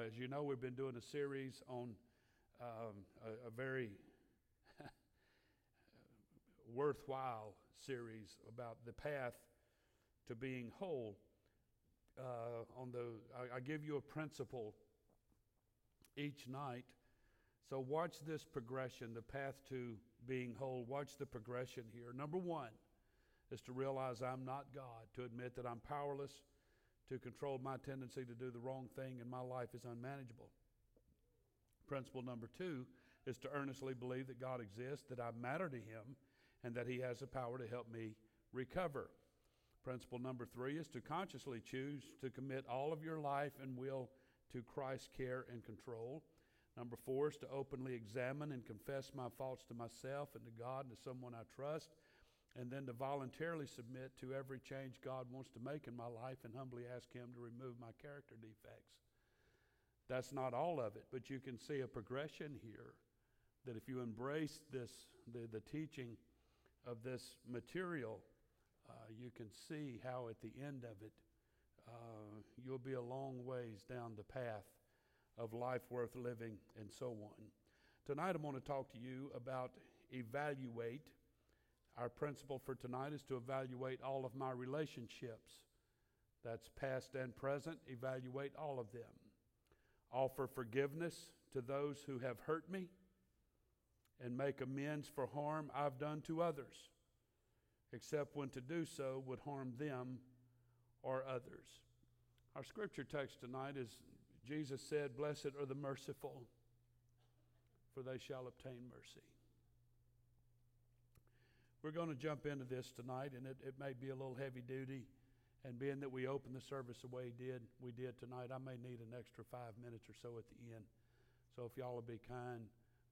Uh, as you know, we've been doing a series on um, a, a, very worthwhile series about the path to being whole. Uh, on the, I, I give you a principle each night. So watch this progression, the path to being whole. Watch the progression here. Number one is to realize I'm not God, to admit that I'm powerless to control my tendency to do the wrong thing and my life is unmanageable. Principle number two is to earnestly believe that God exists, that I matter to Him, and that He has the power to help me recover. Principle number three is to consciously choose to commit all of your life and will to Christ's care and control. Number four is to openly examine and confess my faults to myself and to God and to someone I trust and then to voluntarily submit to every change God wants to make in my life and humbly ask Him to remove my character defects. That's not all of it, but you can see a progression here that if you embrace this, the, the teaching of this material, uh, you can see how at the end of it, uh, you'll be a long ways down the path of life worth living and so on. Tonight, I'm going to talk to you about evaluate our principle for tonight is to evaluate all of my relationships. That's past and present, evaluate all of them. Offer forgiveness to those who have hurt me and make amends for harm I've done to others, except when to do so would harm them or others. Our scripture text tonight is Jesus said, Blessed are the merciful, for they shall obtain mercy. We're going to jump into this tonight, and it, it may be a little heavy duty. And being that we opened the service the way did, we did tonight, I may need an extra five minutes or so at the end. So if y'all will be kind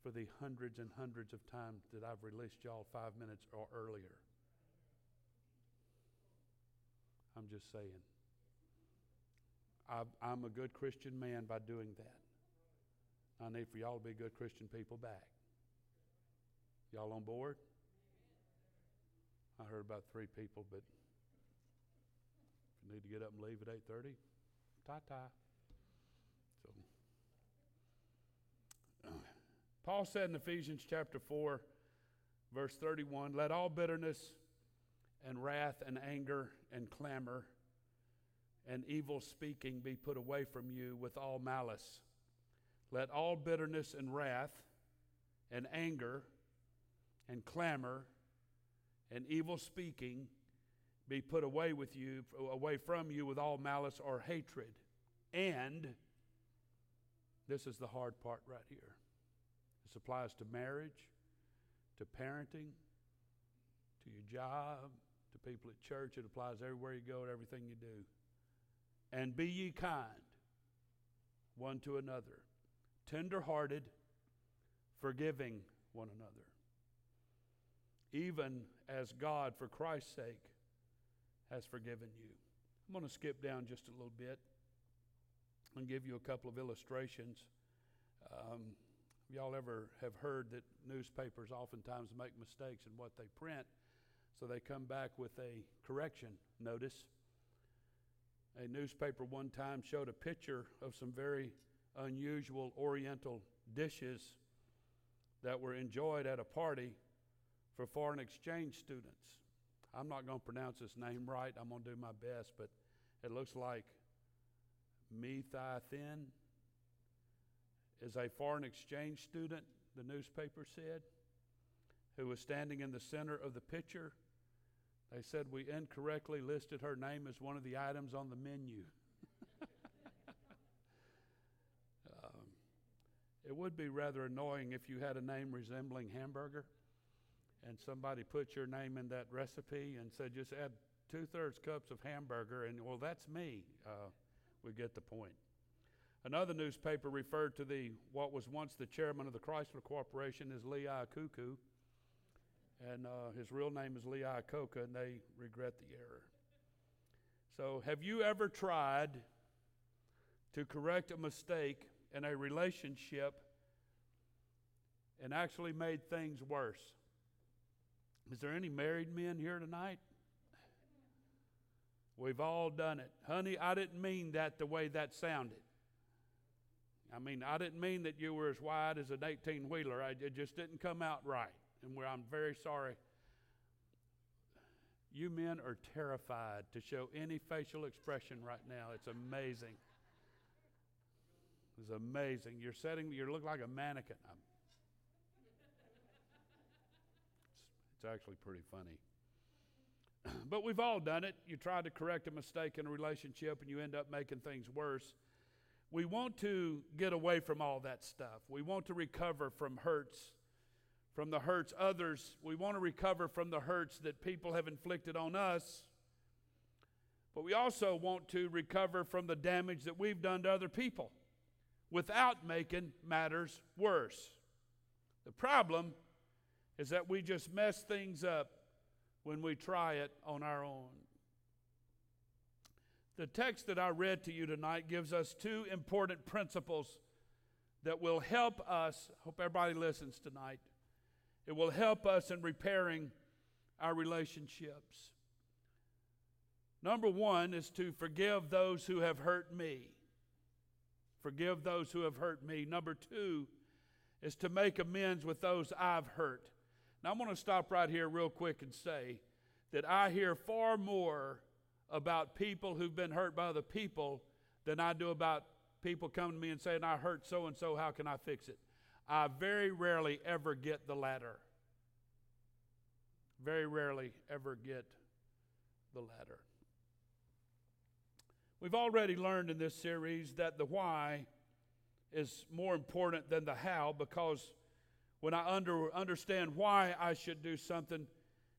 for the hundreds and hundreds of times that I've released y'all five minutes or earlier. I'm just saying. I, I'm a good Christian man by doing that. I need for y'all to be good Christian people back. Y'all on board? I heard about three people, but if you need to get up and leave at 8.30, ta-ta. So, uh, Paul said in Ephesians chapter 4, verse 31, Let all bitterness and wrath and anger and clamor and evil speaking be put away from you with all malice. Let all bitterness and wrath and anger and clamor and evil speaking be put away with you away from you with all malice or hatred. And this is the hard part right here. This applies to marriage to parenting to your job to people at church. It applies everywhere you go to everything you do. And be ye kind one to another tender-hearted forgiving one another even as God, for Christ's sake, has forgiven you. I'm going to skip down just a little bit and give you a couple of illustrations. Um, y'all ever have heard that newspapers oftentimes make mistakes in what they print, so they come back with a correction notice. A newspaper one time showed a picture of some very unusual Oriental dishes that were enjoyed at a party for foreign exchange students. I'm not going to pronounce this name right. I'm going to do my best, but it looks like Methythin is a foreign exchange student, the newspaper said, who was standing in the center of the picture. They said we incorrectly listed her name as one of the items on the menu. um, it would be rather annoying if you had a name resembling hamburger and somebody put your name in that recipe and said just add two thirds cups of hamburger, and well, that's me. Uh, we get the point. Another newspaper referred to the what was once the chairman of the Chrysler Corporation as Lee Iacocca, and uh, his real name is Lee Iacocca, and they regret the error. So, have you ever tried to correct a mistake in a relationship and actually made things worse? Is there any married men here tonight? We've all done it. Honey, I didn't mean that the way that sounded. I mean, I didn't mean that you were as wide as an 18 wheeler. It just didn't come out right. And I'm very sorry. You men are terrified to show any facial expression right now. It's amazing. It's amazing. You're setting, you look like a mannequin. I'm, it's, actually pretty funny. but we've all done it. You try to correct a mistake in a relationship and you end up making things worse. We want to get away from all that stuff. We want to recover from hurts, from the hurts others. We want to recover from the hurts that people have inflicted on us. But we also want to recover from the damage that we've done to other people without making matters worse. The problem is that we just mess things up when we try it on our own. The text that I read to you tonight gives us two important principles that will help us. Hope everybody listens tonight. It will help us in repairing our relationships. Number one is to forgive those who have hurt me. Forgive those who have hurt me. Number two is to make amends with those I've hurt. Now, I'm going to stop right here, real quick, and say that I hear far more about people who've been hurt by other people than I do about people coming to me and saying, I hurt so and so, how can I fix it? I very rarely ever get the latter. Very rarely ever get the latter. We've already learned in this series that the why is more important than the how because when I under, understand why I should do something,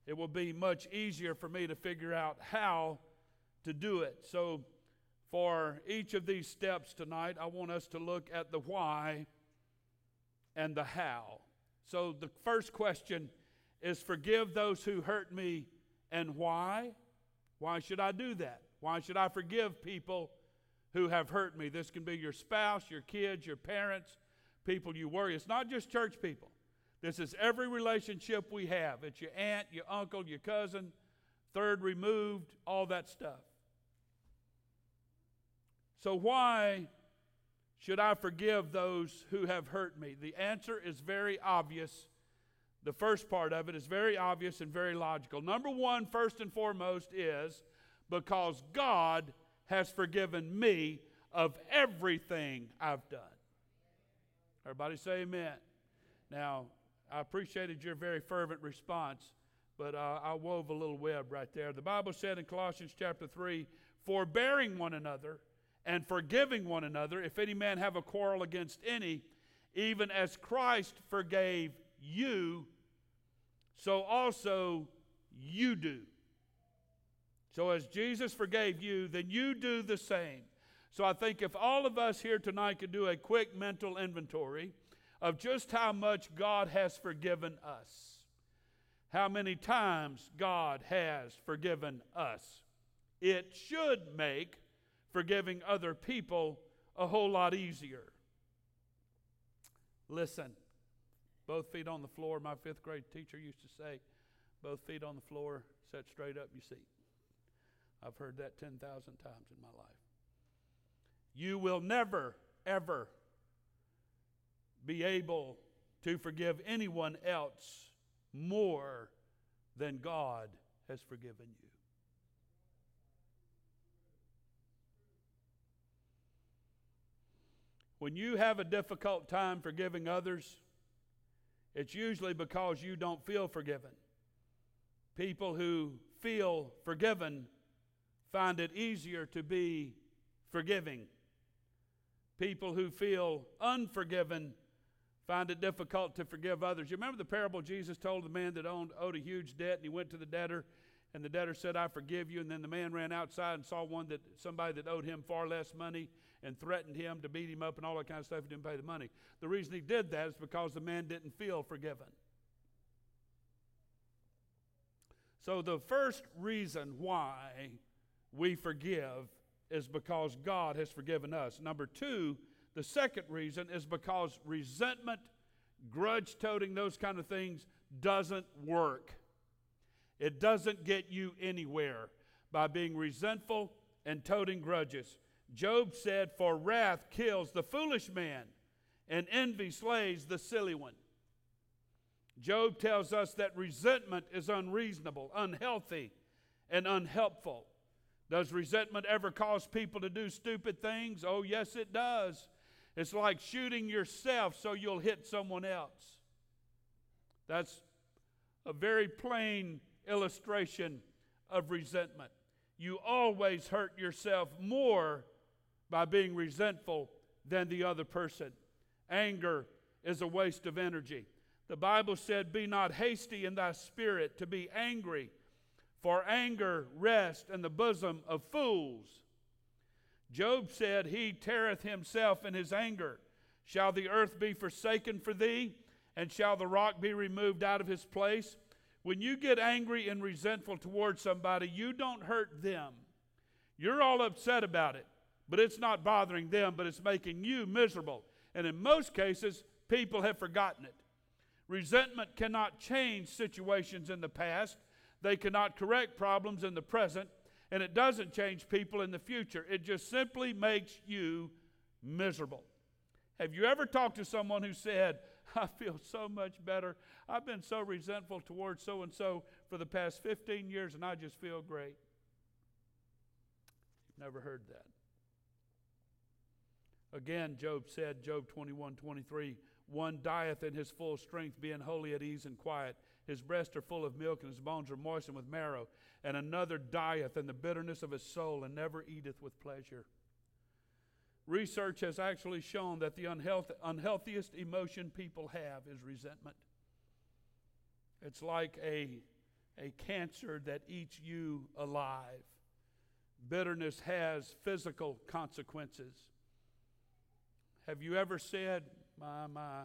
it will be much easier for me to figure out how to do it. So, for each of these steps tonight, I want us to look at the why and the how. So, the first question is forgive those who hurt me and why? Why should I do that? Why should I forgive people who have hurt me? This can be your spouse, your kids, your parents, people you worry. It's not just church people. This is every relationship we have. It's your aunt, your uncle, your cousin, third removed, all that stuff. So, why should I forgive those who have hurt me? The answer is very obvious. The first part of it is very obvious and very logical. Number one, first and foremost, is because God has forgiven me of everything I've done. Everybody say amen. Now, I appreciated your very fervent response, but uh, I wove a little web right there. The Bible said in Colossians chapter 3 forbearing one another and forgiving one another, if any man have a quarrel against any, even as Christ forgave you, so also you do. So, as Jesus forgave you, then you do the same. So, I think if all of us here tonight could do a quick mental inventory of just how much God has forgiven us, how many times God has forgiven us, it should make forgiving other people a whole lot easier. Listen, both feet on the floor, my fifth grade teacher used to say, both feet on the floor, set straight up, you see. I've heard that 10,000 times in my life. You will never, ever be able to forgive anyone else more than God has forgiven you. When you have a difficult time forgiving others, it's usually because you don't feel forgiven. People who feel forgiven find it easier to be forgiving. People who feel unforgiven find it difficult to forgive others. You remember the parable Jesus told the man that owned, owed a huge debt, and he went to the debtor, and the debtor said, I forgive you. And then the man ran outside and saw one that somebody that owed him far less money and threatened him to beat him up and all that kind of stuff. He didn't pay the money. The reason he did that is because the man didn't feel forgiven. So, the first reason why we forgive is because God has forgiven us. Number two, the second reason is because resentment, grudge toting, those kind of things doesn't work. It doesn't get you anywhere by being resentful and toting grudges. Job said, For wrath kills the foolish man, and envy slays the silly one. Job tells us that resentment is unreasonable, unhealthy, and unhelpful. Does resentment ever cause people to do stupid things? Oh, yes, it does. It's like shooting yourself so you'll hit someone else. That's a very plain illustration of resentment. You always hurt yourself more by being resentful than the other person. Anger is a waste of energy. The Bible said, Be not hasty in thy spirit to be angry, for anger rests in the bosom of fools. Job said, He teareth himself in his anger. Shall the earth be forsaken for thee? And shall the rock be removed out of his place? When you get angry and resentful towards somebody, you don't hurt them. You're all upset about it, but it's not bothering them, but it's making you miserable. And in most cases, people have forgotten it. Resentment cannot change situations in the past, they cannot correct problems in the present, and it doesn't change people in the future. It just simply makes you miserable. Have you ever talked to someone who said, I feel so much better. I've been so resentful towards so and so for the past 15 years, and I just feel great. Never heard that. Again, Job said, Job 21 23, one dieth in his full strength, being wholly at ease and quiet. His breasts are full of milk, and his bones are moistened with marrow. And another dieth in the bitterness of his soul, and never eateth with pleasure. Research has actually shown that the unhealth- unhealthiest emotion people have is resentment. It's like a, a cancer that eats you alive. Bitterness has physical consequences. Have you ever said, My, my,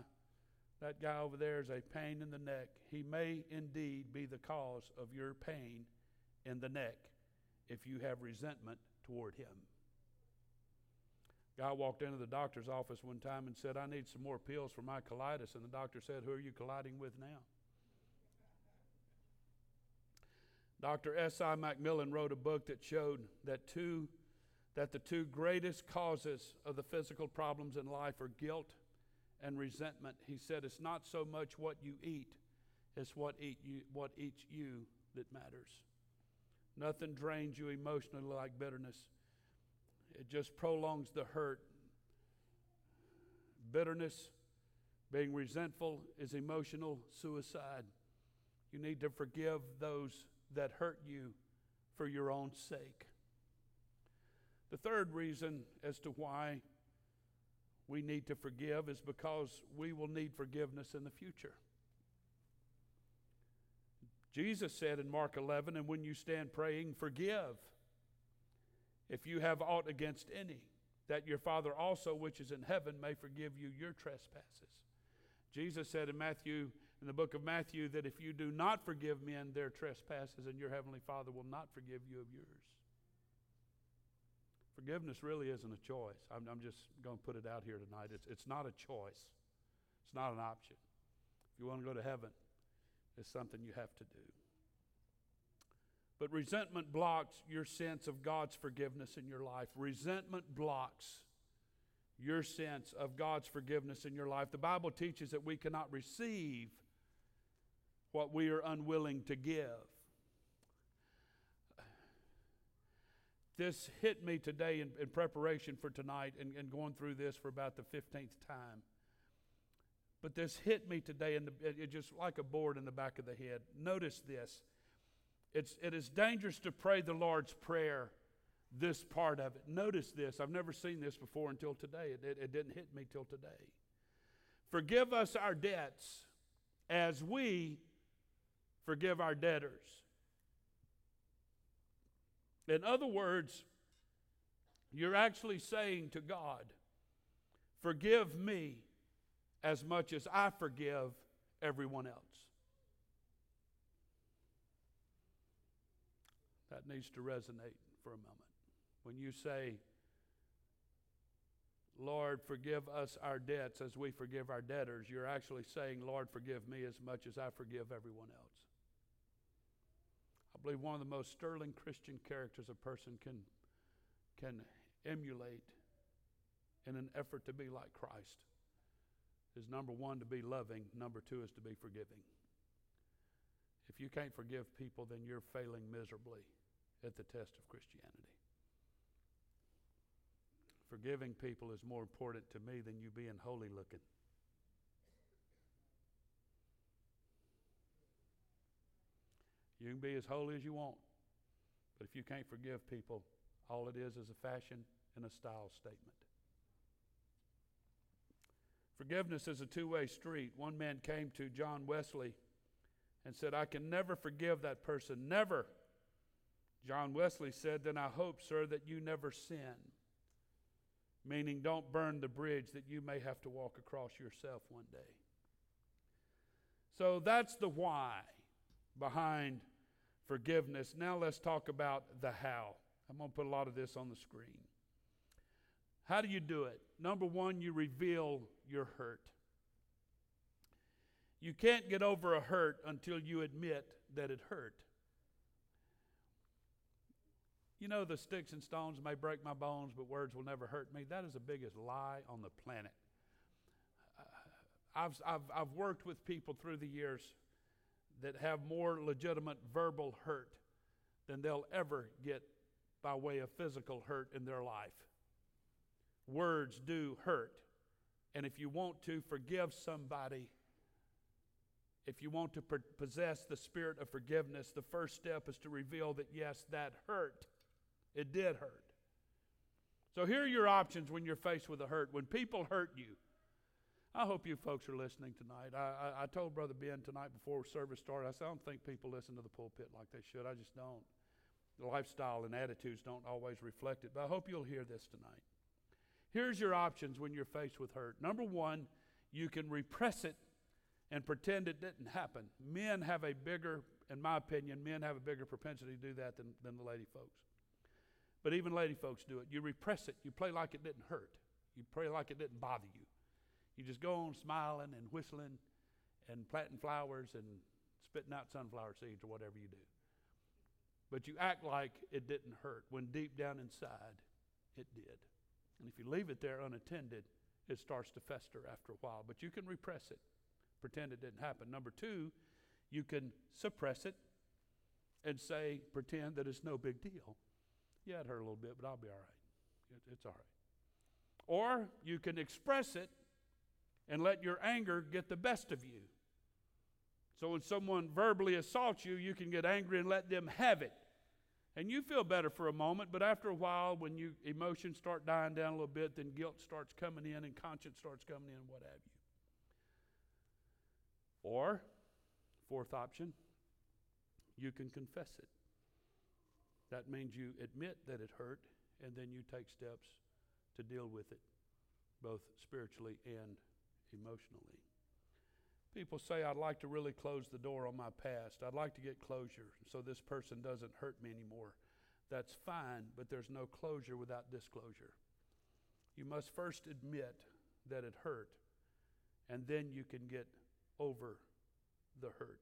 that guy over there is a pain in the neck? He may indeed be the cause of your pain in the neck if you have resentment toward him. Guy walked into the doctor's office one time and said, I need some more pills for my colitis. And the doctor said, Who are you colliding with now? Dr. S.I. McMillen wrote a book that showed that, two, that the two greatest causes of the physical problems in life are guilt and resentment. He said, It's not so much what you eat, it's what, eat you, what eats you that matters. Nothing drains you emotionally like bitterness. It just prolongs the hurt. Bitterness, being resentful, is emotional suicide. You need to forgive those that hurt you for your own sake. The third reason as to why we need to forgive is because we will need forgiveness in the future. Jesus said in Mark 11, and when you stand praying, forgive if you have aught against any, that your Father also, which is in heaven, may forgive you your trespasses. Jesus said in Matthew, in the book of Matthew, that if you do not forgive men their trespasses, and your heavenly Father will not forgive you of yours. Forgiveness really isn't a choice. I'm, I'm just going to put it out here tonight. It's, it's not a choice, it's not an option. If you want to go to heaven, it's something you have to do. But resentment blocks your sense of God's forgiveness in your life. Resentment blocks your sense of God's forgiveness in your life. The Bible teaches that we cannot receive what we are unwilling to give. This hit me today in, in preparation for tonight and, and, going through this for about the 15th time. But this hit me today, and it just like a board in the back of the head. Notice this it's, it is dangerous to pray the Lord's Prayer, this part of it. Notice this. I've never seen this before until today. It, it, it didn't hit me till today. Forgive us our debts as we forgive our debtors. In other words, you're actually saying to God, Forgive me as much as I forgive everyone else. That needs to resonate for a moment. When you say, Lord, forgive us our debts as we forgive our debtors, you're actually saying, Lord, forgive me as much as I forgive everyone else. Believe one of the most sterling Christian characters a person can, can emulate in an effort to be like Christ is number one, to be loving, number two is to be forgiving. If you can't forgive people, then you're failing miserably at the test of Christianity. Forgiving people is more important to me than you being holy looking. You can be as holy as you want, but if you can't forgive people, all it is is a fashion and a style statement. Forgiveness is a two way street. One man came to John Wesley and said, I can never forgive that person. Never. John Wesley said, Then I hope, sir, that you never sin. Meaning, don't burn the bridge that you may have to walk across yourself one day. So that's the why behind forgiveness. Now let's talk about the how. I'm going to put a lot of this on the screen. How do you do it? Number one, you reveal your hurt. You can't get over a hurt until you admit that it hurt. You know, the sticks and stones may break my bones, but words will never hurt me. That is the biggest lie on the planet. Uh, I've, I've, I've worked with people through the years that have more legitimate verbal hurt than they'll ever get by way of physical hurt in their life. Words do hurt. And if you want to forgive somebody, if you want to possess the spirit of forgiveness, the first step is to reveal that, yes, that hurt. It did hurt. So here are your options when you're faced with a hurt. When people hurt you, I hope you folks are listening tonight. I, I, I told Brother Ben tonight before service started, I said, I don't think people listen to the pulpit like they should. I just don't. The lifestyle and attitudes don't always reflect it. But I hope you'll hear this tonight. Here's your options when you're faced with hurt. Number one, you can repress it and pretend it didn't happen. Men have a bigger, in my opinion, men have a bigger propensity to do that than, than the lady folks. But even lady folks do it. You repress it. You play like it didn't hurt. You pray like it didn't bother you. You just go on smiling and whistling and planting flowers and spitting out sunflower seeds or whatever you do. But you act like it didn't hurt when deep down inside it did. And if you leave it there unattended, it starts to fester after a while. But you can repress it, pretend it didn't happen. Number two, you can suppress it and say, pretend that it's no big deal. Yeah, it hurt a little bit, but I'll be all right. It, it's all right. Or you can express it and let your anger get the best of you. So when someone verbally assaults you, you can get angry and let them have it. And you feel better for a moment, but after a while, when your emotions start dying down a little bit, then guilt starts coming in and conscience starts coming in, what have you. Or, fourth option, you can confess it. That means you admit that it hurt, and then you take steps to deal with it, both spiritually and emotionally. People say, I'd like to really close the door on my past. I'd like to get closure so this person doesn't hurt me anymore. That's fine, but there's no closure without disclosure. You must first admit that it hurt, and then you can get over the hurt.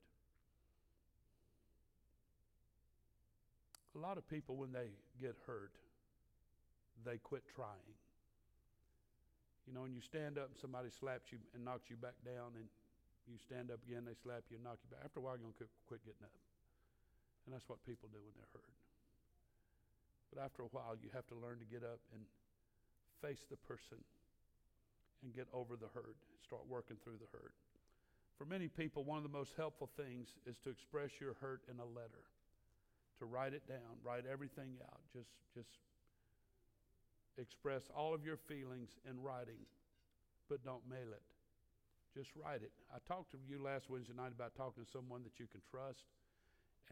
A lot of people, when they get hurt, they quit trying. You know, when you stand up and somebody slaps you and knocks you back down, and you stand up again, they slap you and knock you back. After a while, you're going to quit getting up. And that's what people do when they're hurt. But after a while, you have to learn to get up and face the person and get over the hurt, start working through the hurt. For many people, one of the most helpful things is to express your hurt in a letter, to write it down, write everything out. Just, just express all of your feelings in writing, but don't mail it. Just write it. I talked to you last Wednesday night about talking to someone that you can trust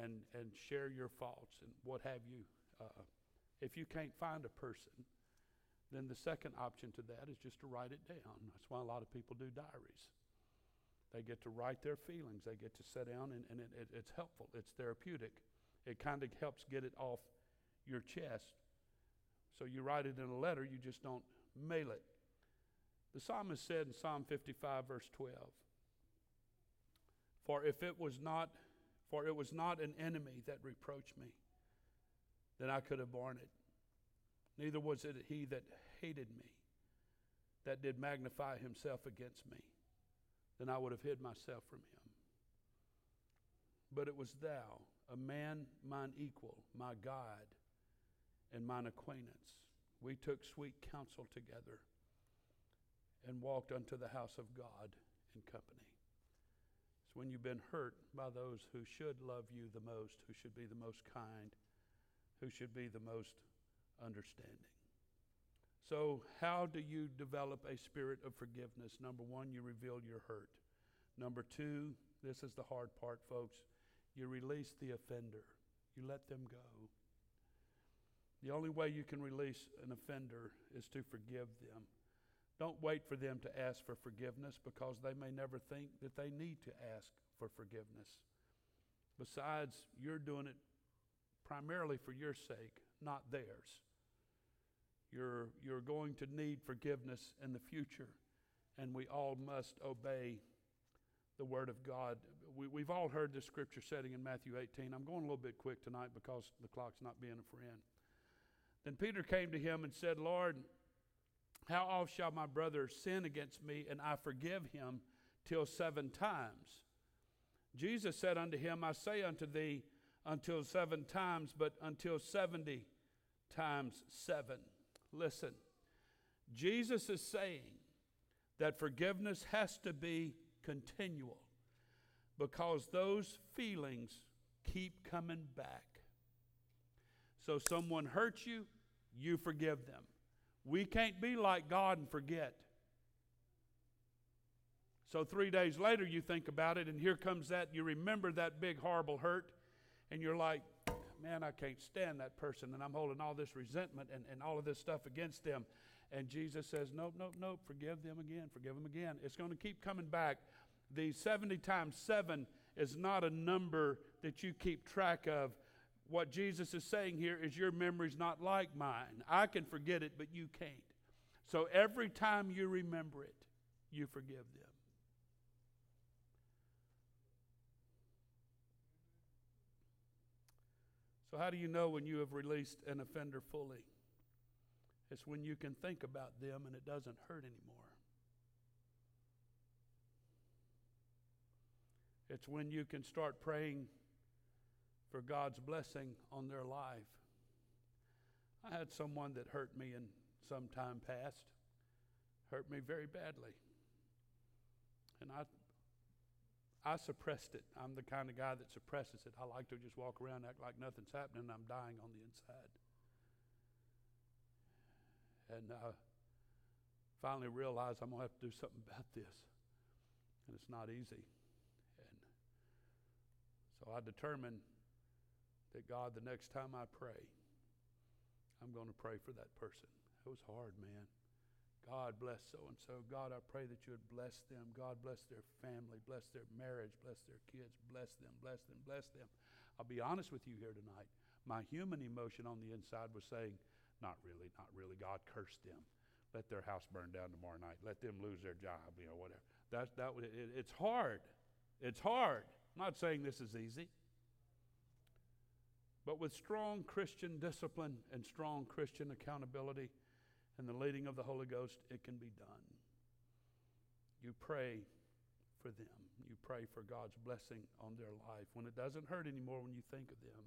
and, and share your faults and what have you. Uh, if you can't find a person, then the second option to that is just to write it down. That's why a lot of people do diaries. They get to write their feelings. They get to sit down, and, and it, it, it's helpful. It's therapeutic. It kind of helps get it off your chest. So you write it in a letter, you just don't mail it. The psalmist said in Psalm 55, verse 12, For if it was not, for it was not an enemy that reproached me, then I could have borne it. Neither was it he that hated me, that did magnify himself against me. Then I would have hid myself from him. But it was thou, a man mine equal, my God, and mine acquaintance. We took sweet counsel together and walked unto the house of God in company. It's when you've been hurt by those who should love you the most, who should be the most kind, who should be the most understanding. So, how do you develop a spirit of forgiveness? Number one, you reveal your hurt. Number two, this is the hard part, folks, you release the offender, you let them go. The only way you can release an offender is to forgive them. Don't wait for them to ask for forgiveness because they may never think that they need to ask for forgiveness. Besides, you're doing it primarily for your sake, not theirs. You're, you're going to need forgiveness in the future, and we all must obey the Word of God. We, we've all heard this scripture setting in Matthew 18. I'm going a little bit quick tonight because the clock's not being a friend. Then Peter came to him and said, Lord, how oft shall my brother sin against me and I forgive him till seven times? Jesus said unto him, I say unto thee, until seven times, but until 70 times seven. Listen, Jesus is saying that forgiveness has to be continual because those feelings keep coming back. So, someone hurts you, you forgive them. We can't be like God and forget. So, three days later, you think about it, and here comes that. You remember that big, horrible hurt, and you're like, man, I can't stand that person, and I'm holding all this resentment and, and all of this stuff against them. And Jesus says, nope, nope, nope, forgive them again, forgive them again. It's going to keep coming back. The 70 times 7 is not a number that you keep track of. What Jesus is saying here is your memory's not like mine. I can forget it, but you can't. So every time you remember it, you forgive them. So, how do you know when you have released an offender fully? It's when you can think about them and it doesn't hurt anymore. It's when you can start praying for God's blessing on their life. I had someone that hurt me in some time past, hurt me very badly. And I I suppressed it. I'm the kind of guy that suppresses it. I like to just walk around, act like nothing's happening, and I'm dying on the inside. And I finally realized I'm going to have to do something about this. And it's not easy. And so I determined that God, the next time I pray, I'm going to pray for that person. It was hard, man. God bless so and so. God, I pray that you would bless them. God bless their family, bless their marriage, bless their kids, bless them, bless them, bless them. I'll be honest with you here tonight. My human emotion on the inside was saying, not really, not really. God curse them. Let their house burn down tomorrow night. Let them lose their job, you know, whatever. That's that. It, it's hard. It's hard. I'm not saying this is easy. But with strong Christian discipline and strong Christian accountability, and the leading of the Holy Ghost, it can be done. You pray for them. You pray for God's blessing on their life when it doesn't hurt anymore when you think of them.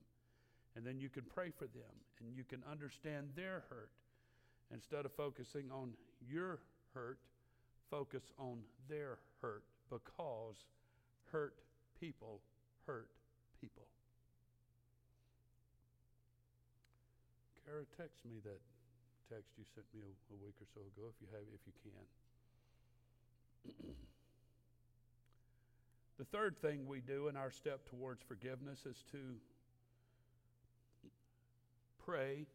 And then you can pray for them and you can understand their hurt. Instead of focusing on your hurt, focus on their hurt because hurt people hurt people. Kara, text me that text you sent me a, a week or so ago, if you have, if you can. the third thing we do in our step towards forgiveness is to pray,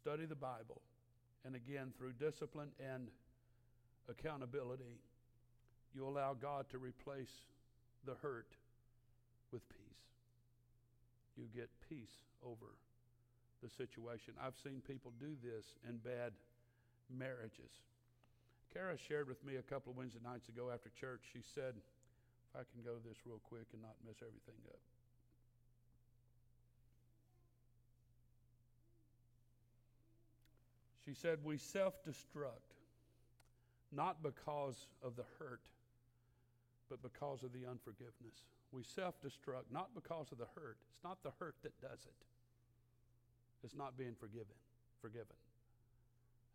study the Bible, and again, through discipline and accountability, you allow God to replace the hurt with peace. You get peace over the situation. I've seen people do this in bad marriages. Kara shared with me a couple of Wednesday nights ago after church, she said, if I can go this real quick and not mess everything up. She said, We self destruct, not because of the hurt, but because of the unforgiveness. We self destruct, not because of the hurt. It's not the hurt that does it, it's not being forgiven. Forgiven.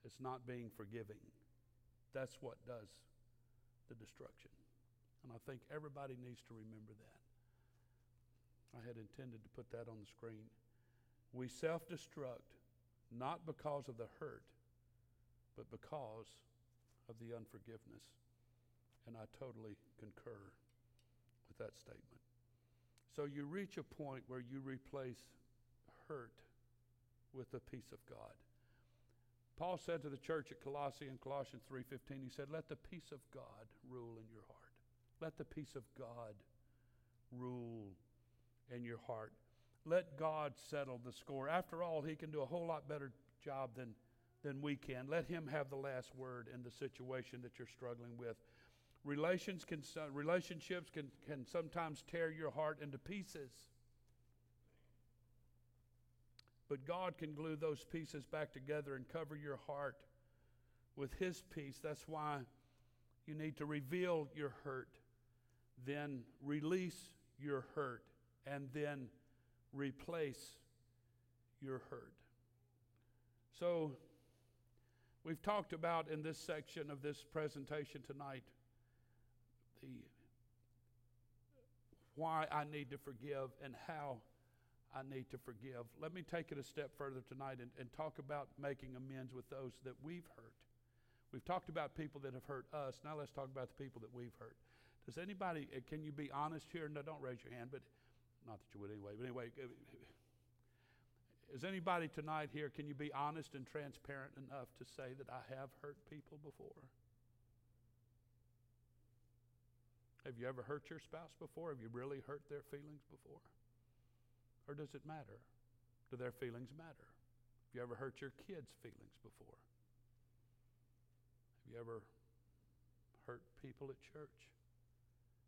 It's not being forgiving. That's what does the destruction. And I think everybody needs to remember that. I had intended to put that on the screen. We self destruct not because of the hurt, but because of the unforgiveness. And I totally concur with that statement. So you reach a point where you replace hurt with the peace of God. Paul said to the church at Colossae in Colossians 3:15 he said let the peace of God rule in your heart. Let the peace of God rule in your heart. Let God settle the score. After all, he can do a whole lot better job than than we can. Let him have the last word in the situation that you're struggling with. Relations can, relationships can, can sometimes tear your heart into pieces. But God can glue those pieces back together and cover your heart with His peace. That's why you need to reveal your hurt, then release your hurt, and then replace your hurt. So, we've talked about in this section of this presentation tonight the why I need to forgive and how I need to forgive. Let me take it a step further tonight and, and talk about making amends with those that we've hurt. We've talked about people that have hurt us. Now let's talk about the people that we've hurt. Does anybody, uh, can you be honest here? No, don't raise your hand, but not that you would anyway. But anyway, uh, is anybody tonight here, can you be honest and transparent enough to say that I have hurt people before? Have you ever hurt your spouse before? Have you really hurt their feelings before? Or does it matter? Do their feelings matter? Have you ever hurt your kids' feelings before? Have you ever hurt people at church?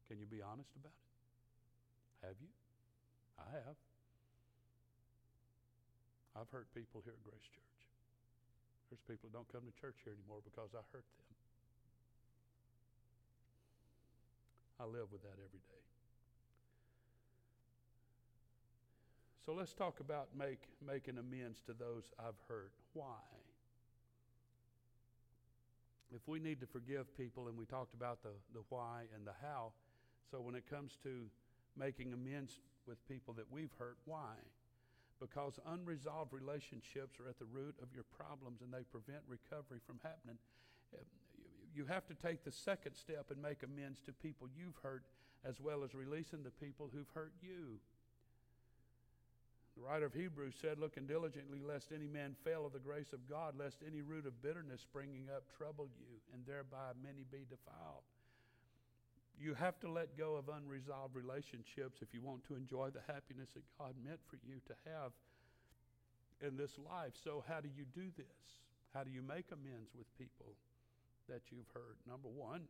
Can you be honest about it? Have you? I have. I've hurt people here at Grace Church. There's people who don't come to church here anymore because I hurt them. I live with that every day. So let's talk about make, making amends to those I've hurt. Why? If we need to forgive people, and we talked about the, the why and the how, so when it comes to making amends with people that we've hurt, why? Because unresolved relationships are at the root of your problems and they prevent recovery from happening. You have to take the second step and make amends to people you've hurt as well as releasing the people who've hurt you. The writer of Hebrews said, Looking diligently, lest any man fail of the grace of God, lest any root of bitterness springing up trouble you, and thereby many be defiled. You have to let go of unresolved relationships if you want to enjoy the happiness that God meant for you to have in this life. So, how do you do this? How do you make amends with people that you've hurt? Number one,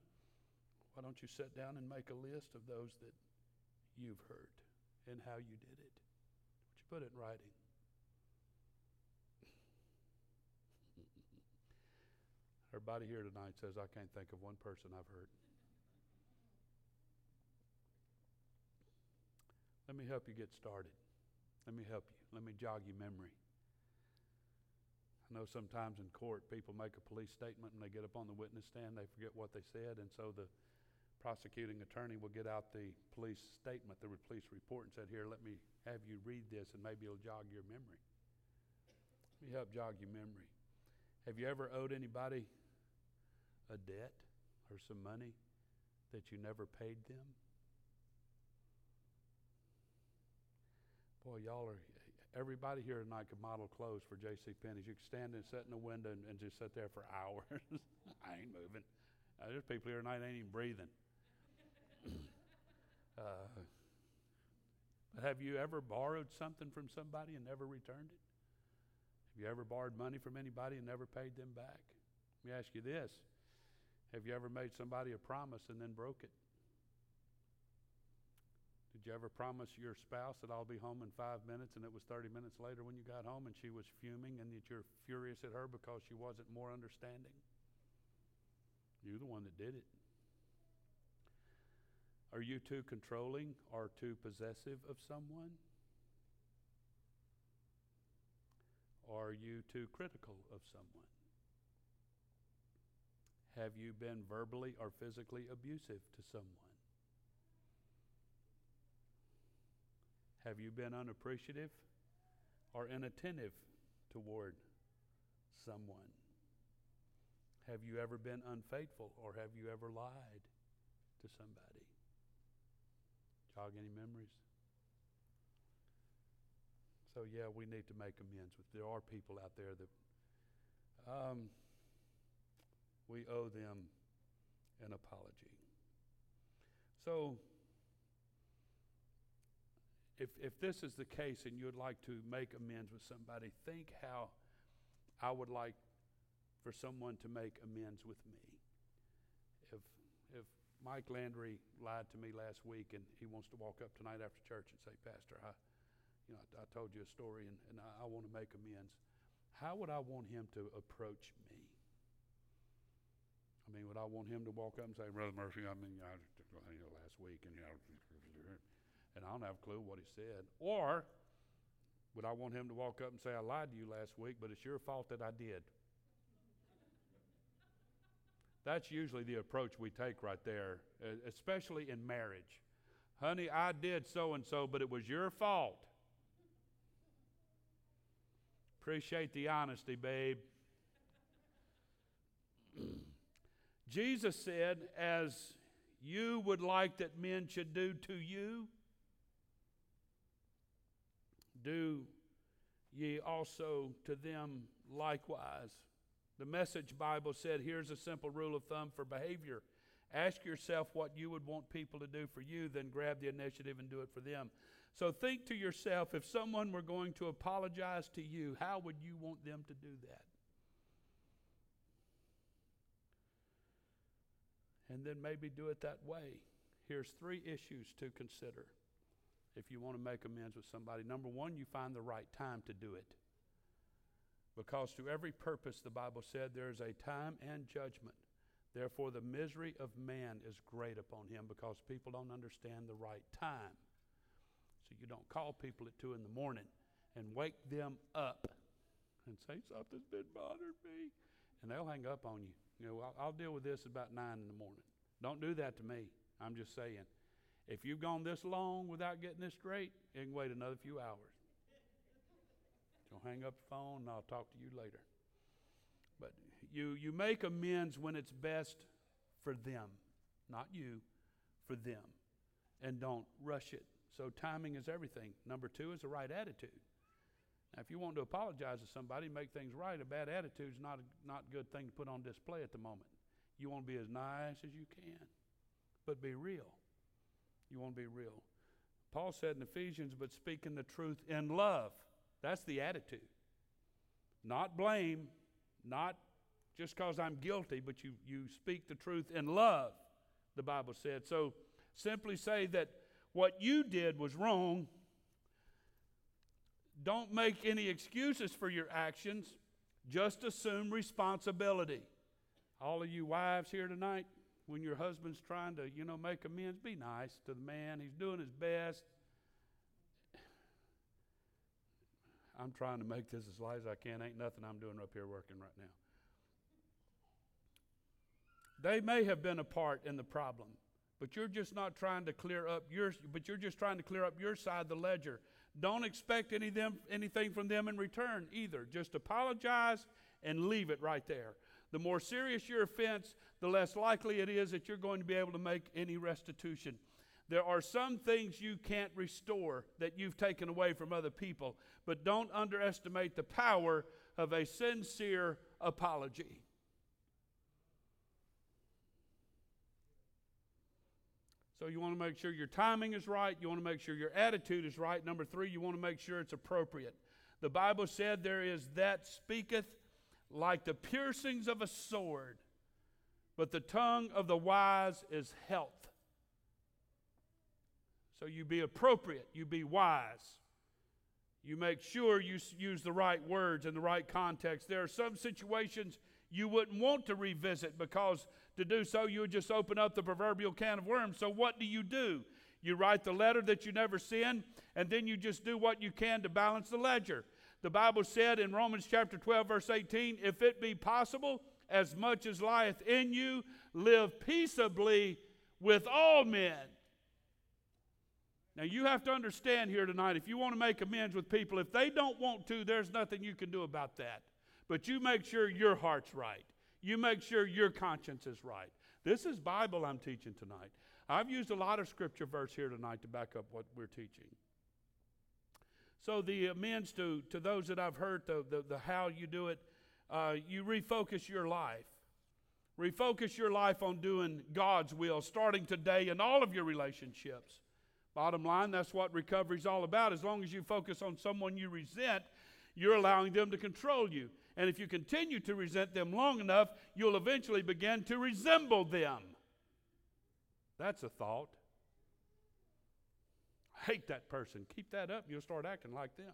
why don't you sit down and make a list of those that you've hurt and how you did it? Put it in writing. Everybody here tonight says, I can't think of one person I've hurt. Let me help you get started. Let me help you. Let me jog your memory. I know sometimes in court people make a police statement and they get up on the witness stand, they forget what they said, and so the prosecuting attorney will get out the police statement, the police report, and said, Here, let me have you read this, and maybe it'll jog your memory. Let me help jog your memory. Have you ever owed anybody a debt or some money that you never paid them? Boy, y'all are, everybody here tonight could model clothes for J.C. Penney's. You could stand and sit in the window and, and just sit there for hours. I ain't moving. Uh, there's people here tonight ain't even breathing. Uh, have you ever borrowed something from somebody and never returned it? Have you ever borrowed money from anybody and never paid them back? Let me ask you this Have you ever made somebody a promise and then broke it? Did you ever promise your spouse that I'll be home in five minutes and it was 30 minutes later when you got home and she was fuming and that you're furious at her because she wasn't more understanding? You're the one that did it. Are you too controlling or too possessive of someone? Are you too critical of someone? Have you been verbally or physically abusive to someone? Have you been unappreciative or inattentive toward someone? Have you ever been unfaithful or have you ever lied to somebody? Jog any memories? So, yeah, we need to make amends with. There are people out there that um, we owe them an apology. So, if, if this is the case and you'd like to make amends with somebody, think how I would like for someone to make amends with me. If, if Mike Landry lied to me last week and he wants to walk up tonight after church and say, Pastor, I, you know, I, I told you a story and, and I, I want to make amends, how would I want him to approach me? I mean, would I want him to walk up and say, Brother Murphy, I mean, I, you know, last week and you know, and I don't have a clue what he said. Or would I want him to walk up and say, I lied to you last week, but it's your fault that I did? That's usually the approach we take right there, especially in marriage. Honey, I did so and so, but it was your fault. Appreciate the honesty, babe. Jesus said, as you would like that men should do to you, do ye also to them likewise. The Message Bible said, here's a simple rule of thumb for behavior. Ask yourself what you would want people to do for you, then grab the initiative and do it for them. So think to yourself if someone were going to apologize to you, how would you want them to do that? And then maybe do it that way. Here's three issues to consider if you want to make amends with somebody. Number one, you find the right time to do it. Because to every purpose, the Bible said, there is a time and judgment. Therefore, the misery of man is great upon him because people don't understand the right time. So you don't call people at 2 in the morning and wake them up and say, Something's been bothering me. And they'll hang up on you. You know, I'll, I'll deal with this about 9 in the morning. Don't do that to me. I'm just saying. If you've gone this long without getting this straight, you can wait another few hours. Hang up the phone and I'll talk to you later. But you, you make amends when it's best for them, not you, for them. And don't rush it. So timing is everything. Number two is the right attitude. Now, if you want to apologize to somebody, make things right, a bad attitude is not a not good thing to put on display at the moment. You want to be as nice as you can, but be real. You want to be real. Paul said in Ephesians, but speaking the truth in love. That's the attitude. Not blame, not just because I'm guilty, but you, you speak the truth in love, the Bible said. So simply say that what you did was wrong. Don't make any excuses for your actions, just assume responsibility. All of you wives here tonight, when your husband's trying to, you know, make amends, be nice to the man. He's doing his best. I'm trying to make this as light as I can. Ain't nothing I'm doing up here working right now. They may have been a part in the problem, but you're just not trying to clear up your but you're just trying to clear up your side of the ledger. Don't expect any them, anything from them in return either. Just apologize and leave it right there. The more serious your offense, the less likely it is that you're going to be able to make any restitution. There are some things you can't restore that you've taken away from other people, but don't underestimate the power of a sincere apology. So you want to make sure your timing is right. You want to make sure your attitude is right. Number three, you want to make sure it's appropriate. The Bible said there is that speaketh like the piercings of a sword, but the tongue of the wise is health. So you be appropriate, you be wise. You make sure you use the right words in the right context. There are some situations you wouldn't want to revisit because to do so you would just open up the proverbial can of worms. So what do you do? You write the letter that you never send, and then you just do what you can to balance the ledger. The Bible said in Romans chapter 12, verse 18, if it be possible, as much as lieth in you, live peaceably with all men. Now, you have to understand here tonight if you want to make amends with people, if they don't want to, there's nothing you can do about that. But you make sure your heart's right. You make sure your conscience is right. This is Bible I'm teaching tonight. I've used a lot of scripture verse here tonight to back up what we're teaching. So the amends to, to those that I've heard, the, the, the how you do it, uh, you refocus your life. Refocus your life on doing God's will, starting today in all of your relationships. Bottom line, that's what recovery is all about. As long as you focus on someone you resent, you're allowing them to control you. And if you continue to resent them long enough, you'll eventually begin to resemble them. That's a thought. I hate that person. Keep that up, you'll start acting like them.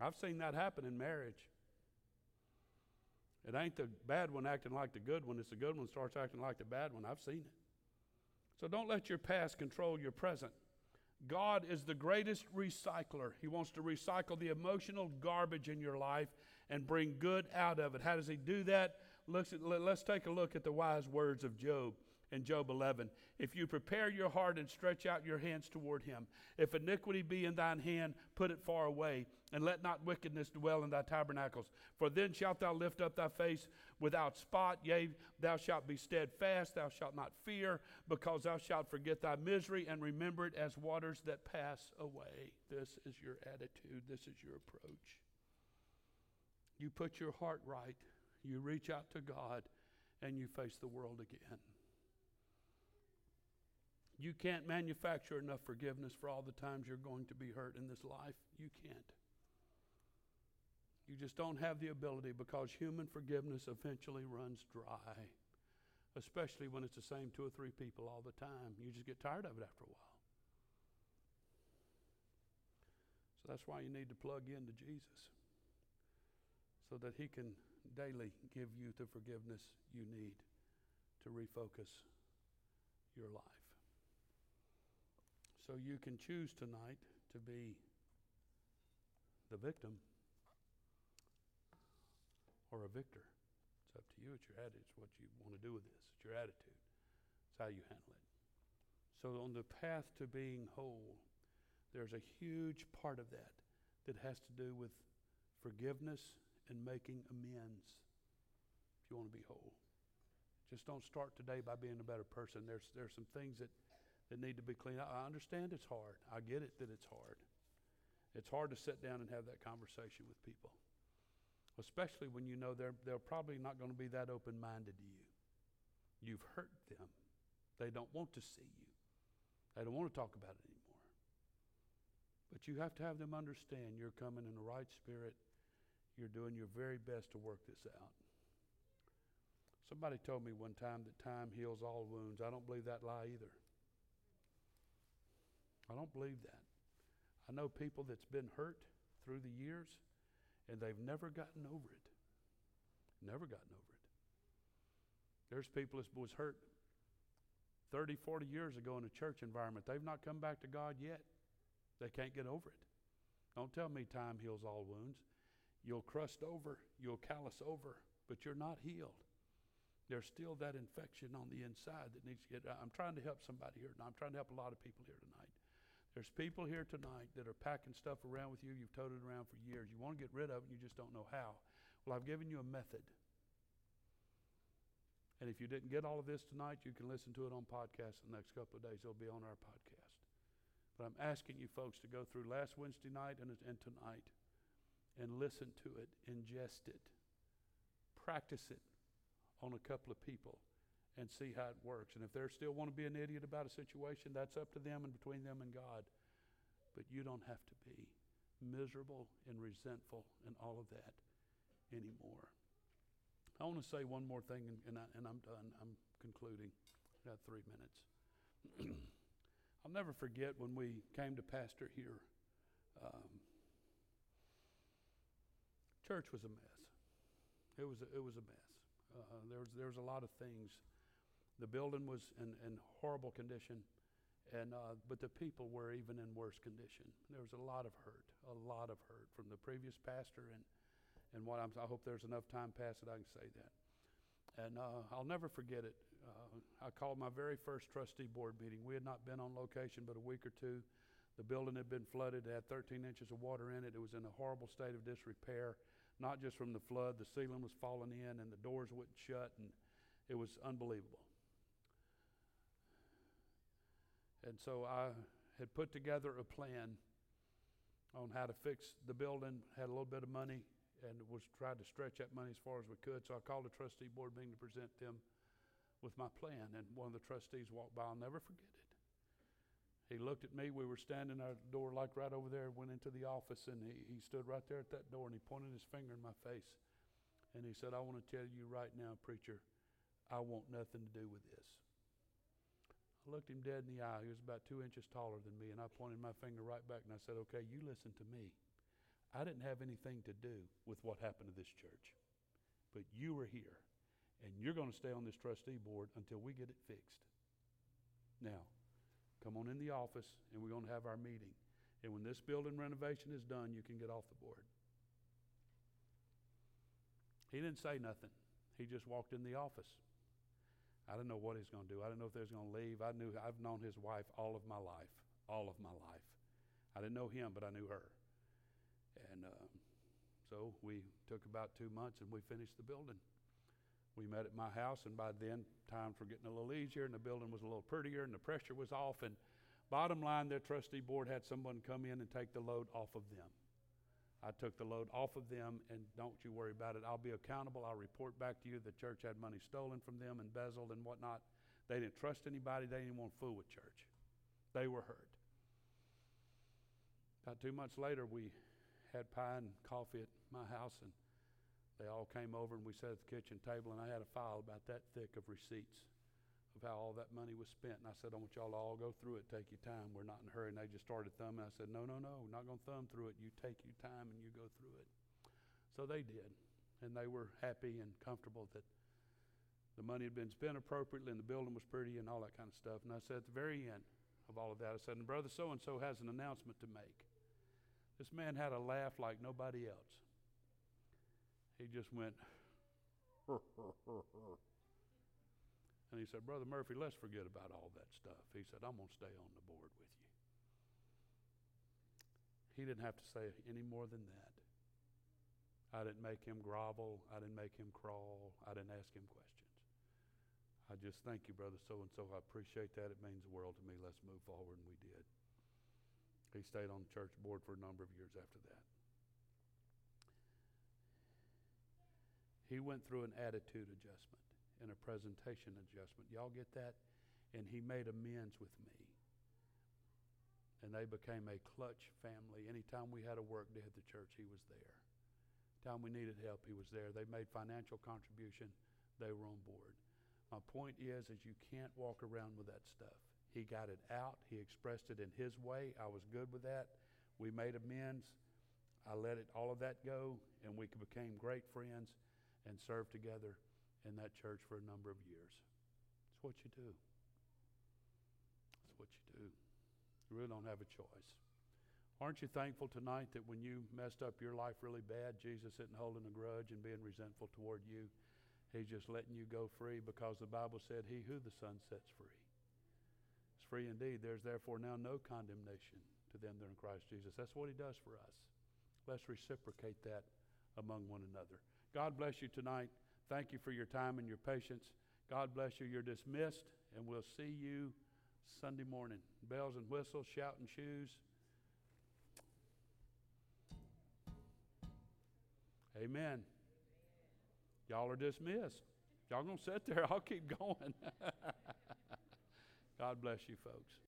I've seen that happen in marriage. It ain't the bad one acting like the good one, it's the good one starts acting like the bad one. I've seen it. So don't let your past control your present. God is the greatest recycler. He wants to recycle the emotional garbage in your life and bring good out of it. How does He do that? Let's take a look at the wise words of Job in Job 11. If you prepare your heart and stretch out your hands toward him, if iniquity be in thine hand, put it far away, and let not wickedness dwell in thy tabernacles. For then shalt thou lift up thy face without spot, yea, thou shalt be steadfast, thou shalt not fear, because thou shalt forget thy misery and remember it as waters that pass away. This is your attitude, this is your approach. You put your heart right, you reach out to God, and you face the world again. You can't manufacture enough forgiveness for all the times you're going to be hurt in this life. You can't. You just don't have the ability because human forgiveness eventually runs dry, especially when it's the same two or three people all the time. You just get tired of it after a while. So that's why you need to plug into Jesus so that He can daily give you the forgiveness you need to refocus your life. So you can choose tonight to be the victim or a victor. It's up to you. It's your attitude. It's what you want to do with this. It's your attitude. It's how you handle it. So on the path to being whole, there's a huge part of that that has to do with forgiveness and making amends if you want to be whole. Just don't start today by being a better person. There's, there's some things that that need to be cleaned up. I understand it's hard. I get it that it's hard. It's hard to sit down and have that conversation with people, especially when you know they're, they're probably not going to be that open minded to you. You've hurt them. They don't want to see you, they don't want to talk about it anymore. But you have to have them understand you're coming in the right spirit. You're doing your very best to work this out. Somebody told me one time that time heals all wounds. I don't believe that lie either. I don't believe that. I know people that's been hurt through the years and they've never gotten over it. Never gotten over it. There's people that was hurt 30, 40 years ago in a church environment. They've not come back to God yet. They can't get over it. Don't tell me time heals all wounds. You'll crust over, you'll callous over, but you're not healed. There's still that infection on the inside that needs to get. I'm trying to help somebody here. I'm trying to help a lot of people here tonight. There's people here tonight that are packing stuff around with you. You've toted it around for years. You want to get rid of it, you just don't know how. Well, I've given you a method. And if you didn't get all of this tonight, you can listen to it on podcast the next couple of days. It'll be on our podcast. But I'm asking you folks to go through last Wednesday night and, and tonight and listen to it, ingest it, practice it on a couple of people and see how it works. And if they still want to be an idiot about a situation, that's up to them and between them and God. But you don't have to be miserable and resentful and all of that anymore. I want to say one more thing, and, and, I, I'm done. I'm concluding. I got three minutes. I'll never forget when we came to pastor here. Um, church was a mess. It was a, it was a mess. Uh, there was there was a lot of things. The building was in, in horrible condition, and uh, but the people were even in worse condition. There was a lot of hurt, a lot of hurt from the previous pastor, and and what I'm, I hope there's enough time past that I can say that. And uh, I'll never forget it. Uh, I called my very first trustee board meeting. We had not been on location but a week or two. The building had been flooded. It had 13 inches of water in it. It was in a horrible state of disrepair, not just from the flood. The ceiling was falling in and the doors wouldn't shut, and it was unbelievable. And so I had put together a plan on how to fix the building, had a little bit of money, and was tried to stretch that money as far as we could. So I called the trustee board meeting to present them with my plan. And one of the trustees walked by, I'll never forget it. He looked at me. We were standing at the door, like right over there, went into the office, and he, he stood right there at that door and he pointed his finger in my face. And he said, I want to tell you right now, preacher, I want nothing to do with this. I looked him dead in the eye. He was about two inches taller than me, and I pointed my finger right back and I said, Okay, you listen to me. I didn't have anything to do with what happened to this church, but you were here, and you're going to stay on this trustee board until we get it fixed. Now, come on in the office, and we're going to have our meeting. And when this building renovation is done, you can get off the board. He didn't say nothing. He just walked in the office. I didn't know what he's going to do. I didn't know if he was going to leave. I knew I've known his wife all of my life, all of my life. I didn't know him, but I knew her. And uh, so we took about two months and we finished the building. We met at my house, and by then, times were getting a little easier, and the building was a little prettier, and the pressure was off. And bottom line, their trustee board had someone come in and take the load off of them. I took the load off of them, and don't you worry about it. I'll be accountable. I'll report back to you. The church had money stolen from them, embezzled, and whatnot. They didn't trust anybody. They didn't want to fool with church. They were hurt. About two months later, we had pie and coffee at my house, and they all came over, and we sat at the kitchen table, and I had a file about that thick of receipts how all that money was spent. And I said, I want y'all to all go through it, take your time. We're not in a hurry. And they just started thumbing. I said, No, no, no, we're not going to thumb through it. You take your time and you go through it. So they did. And they were happy and comfortable that the money had been spent appropriately and the building was pretty and all that kind of stuff. And I said, at the very end of all of that, I said, and brother so and so has an announcement to make. This man had a laugh like nobody else. He just went, and he said, Brother Murphy, let's forget about all that stuff. He said, I'm going to stay on the board with you. He didn't have to say any more than that. I didn't make him grovel. I didn't make him crawl. I didn't ask him questions. I just thank you, brother so and so. I appreciate that. It means the world to me. Let's move forward. And we did. He stayed on the church board for a number of years after that. He went through an attitude adjustment and a presentation adjustment. Y'all get that? And he made amends with me. And they became a clutch family. Anytime we had a work day at the church, he was there. Time we needed help, he was there. They made financial contribution. They were on board. My point is, is you can't walk around with that stuff. He got it out. He expressed it in his way. I was good with that. We made amends. I let it all of that go, and we became great friends and served together in that church for a number of years. It's what you do. It's what you do. You really don't have a choice. Aren't you thankful tonight that when you messed up your life really bad, Jesus isn't holding a grudge and being resentful toward you? He's just letting you go free because the Bible said, He who the Son sets free is free indeed. There's therefore now no condemnation to them that are in Christ Jesus. That's what He does for us. Let's reciprocate that among one another. God bless you tonight. Thank you for your time and your patience. God bless you. You're dismissed, and we'll see you Sunday morning. Bells and whistles, shouting shoes. Amen. Y'all are dismissed. Y'all gonna sit there. I'll keep going. God bless you, folks.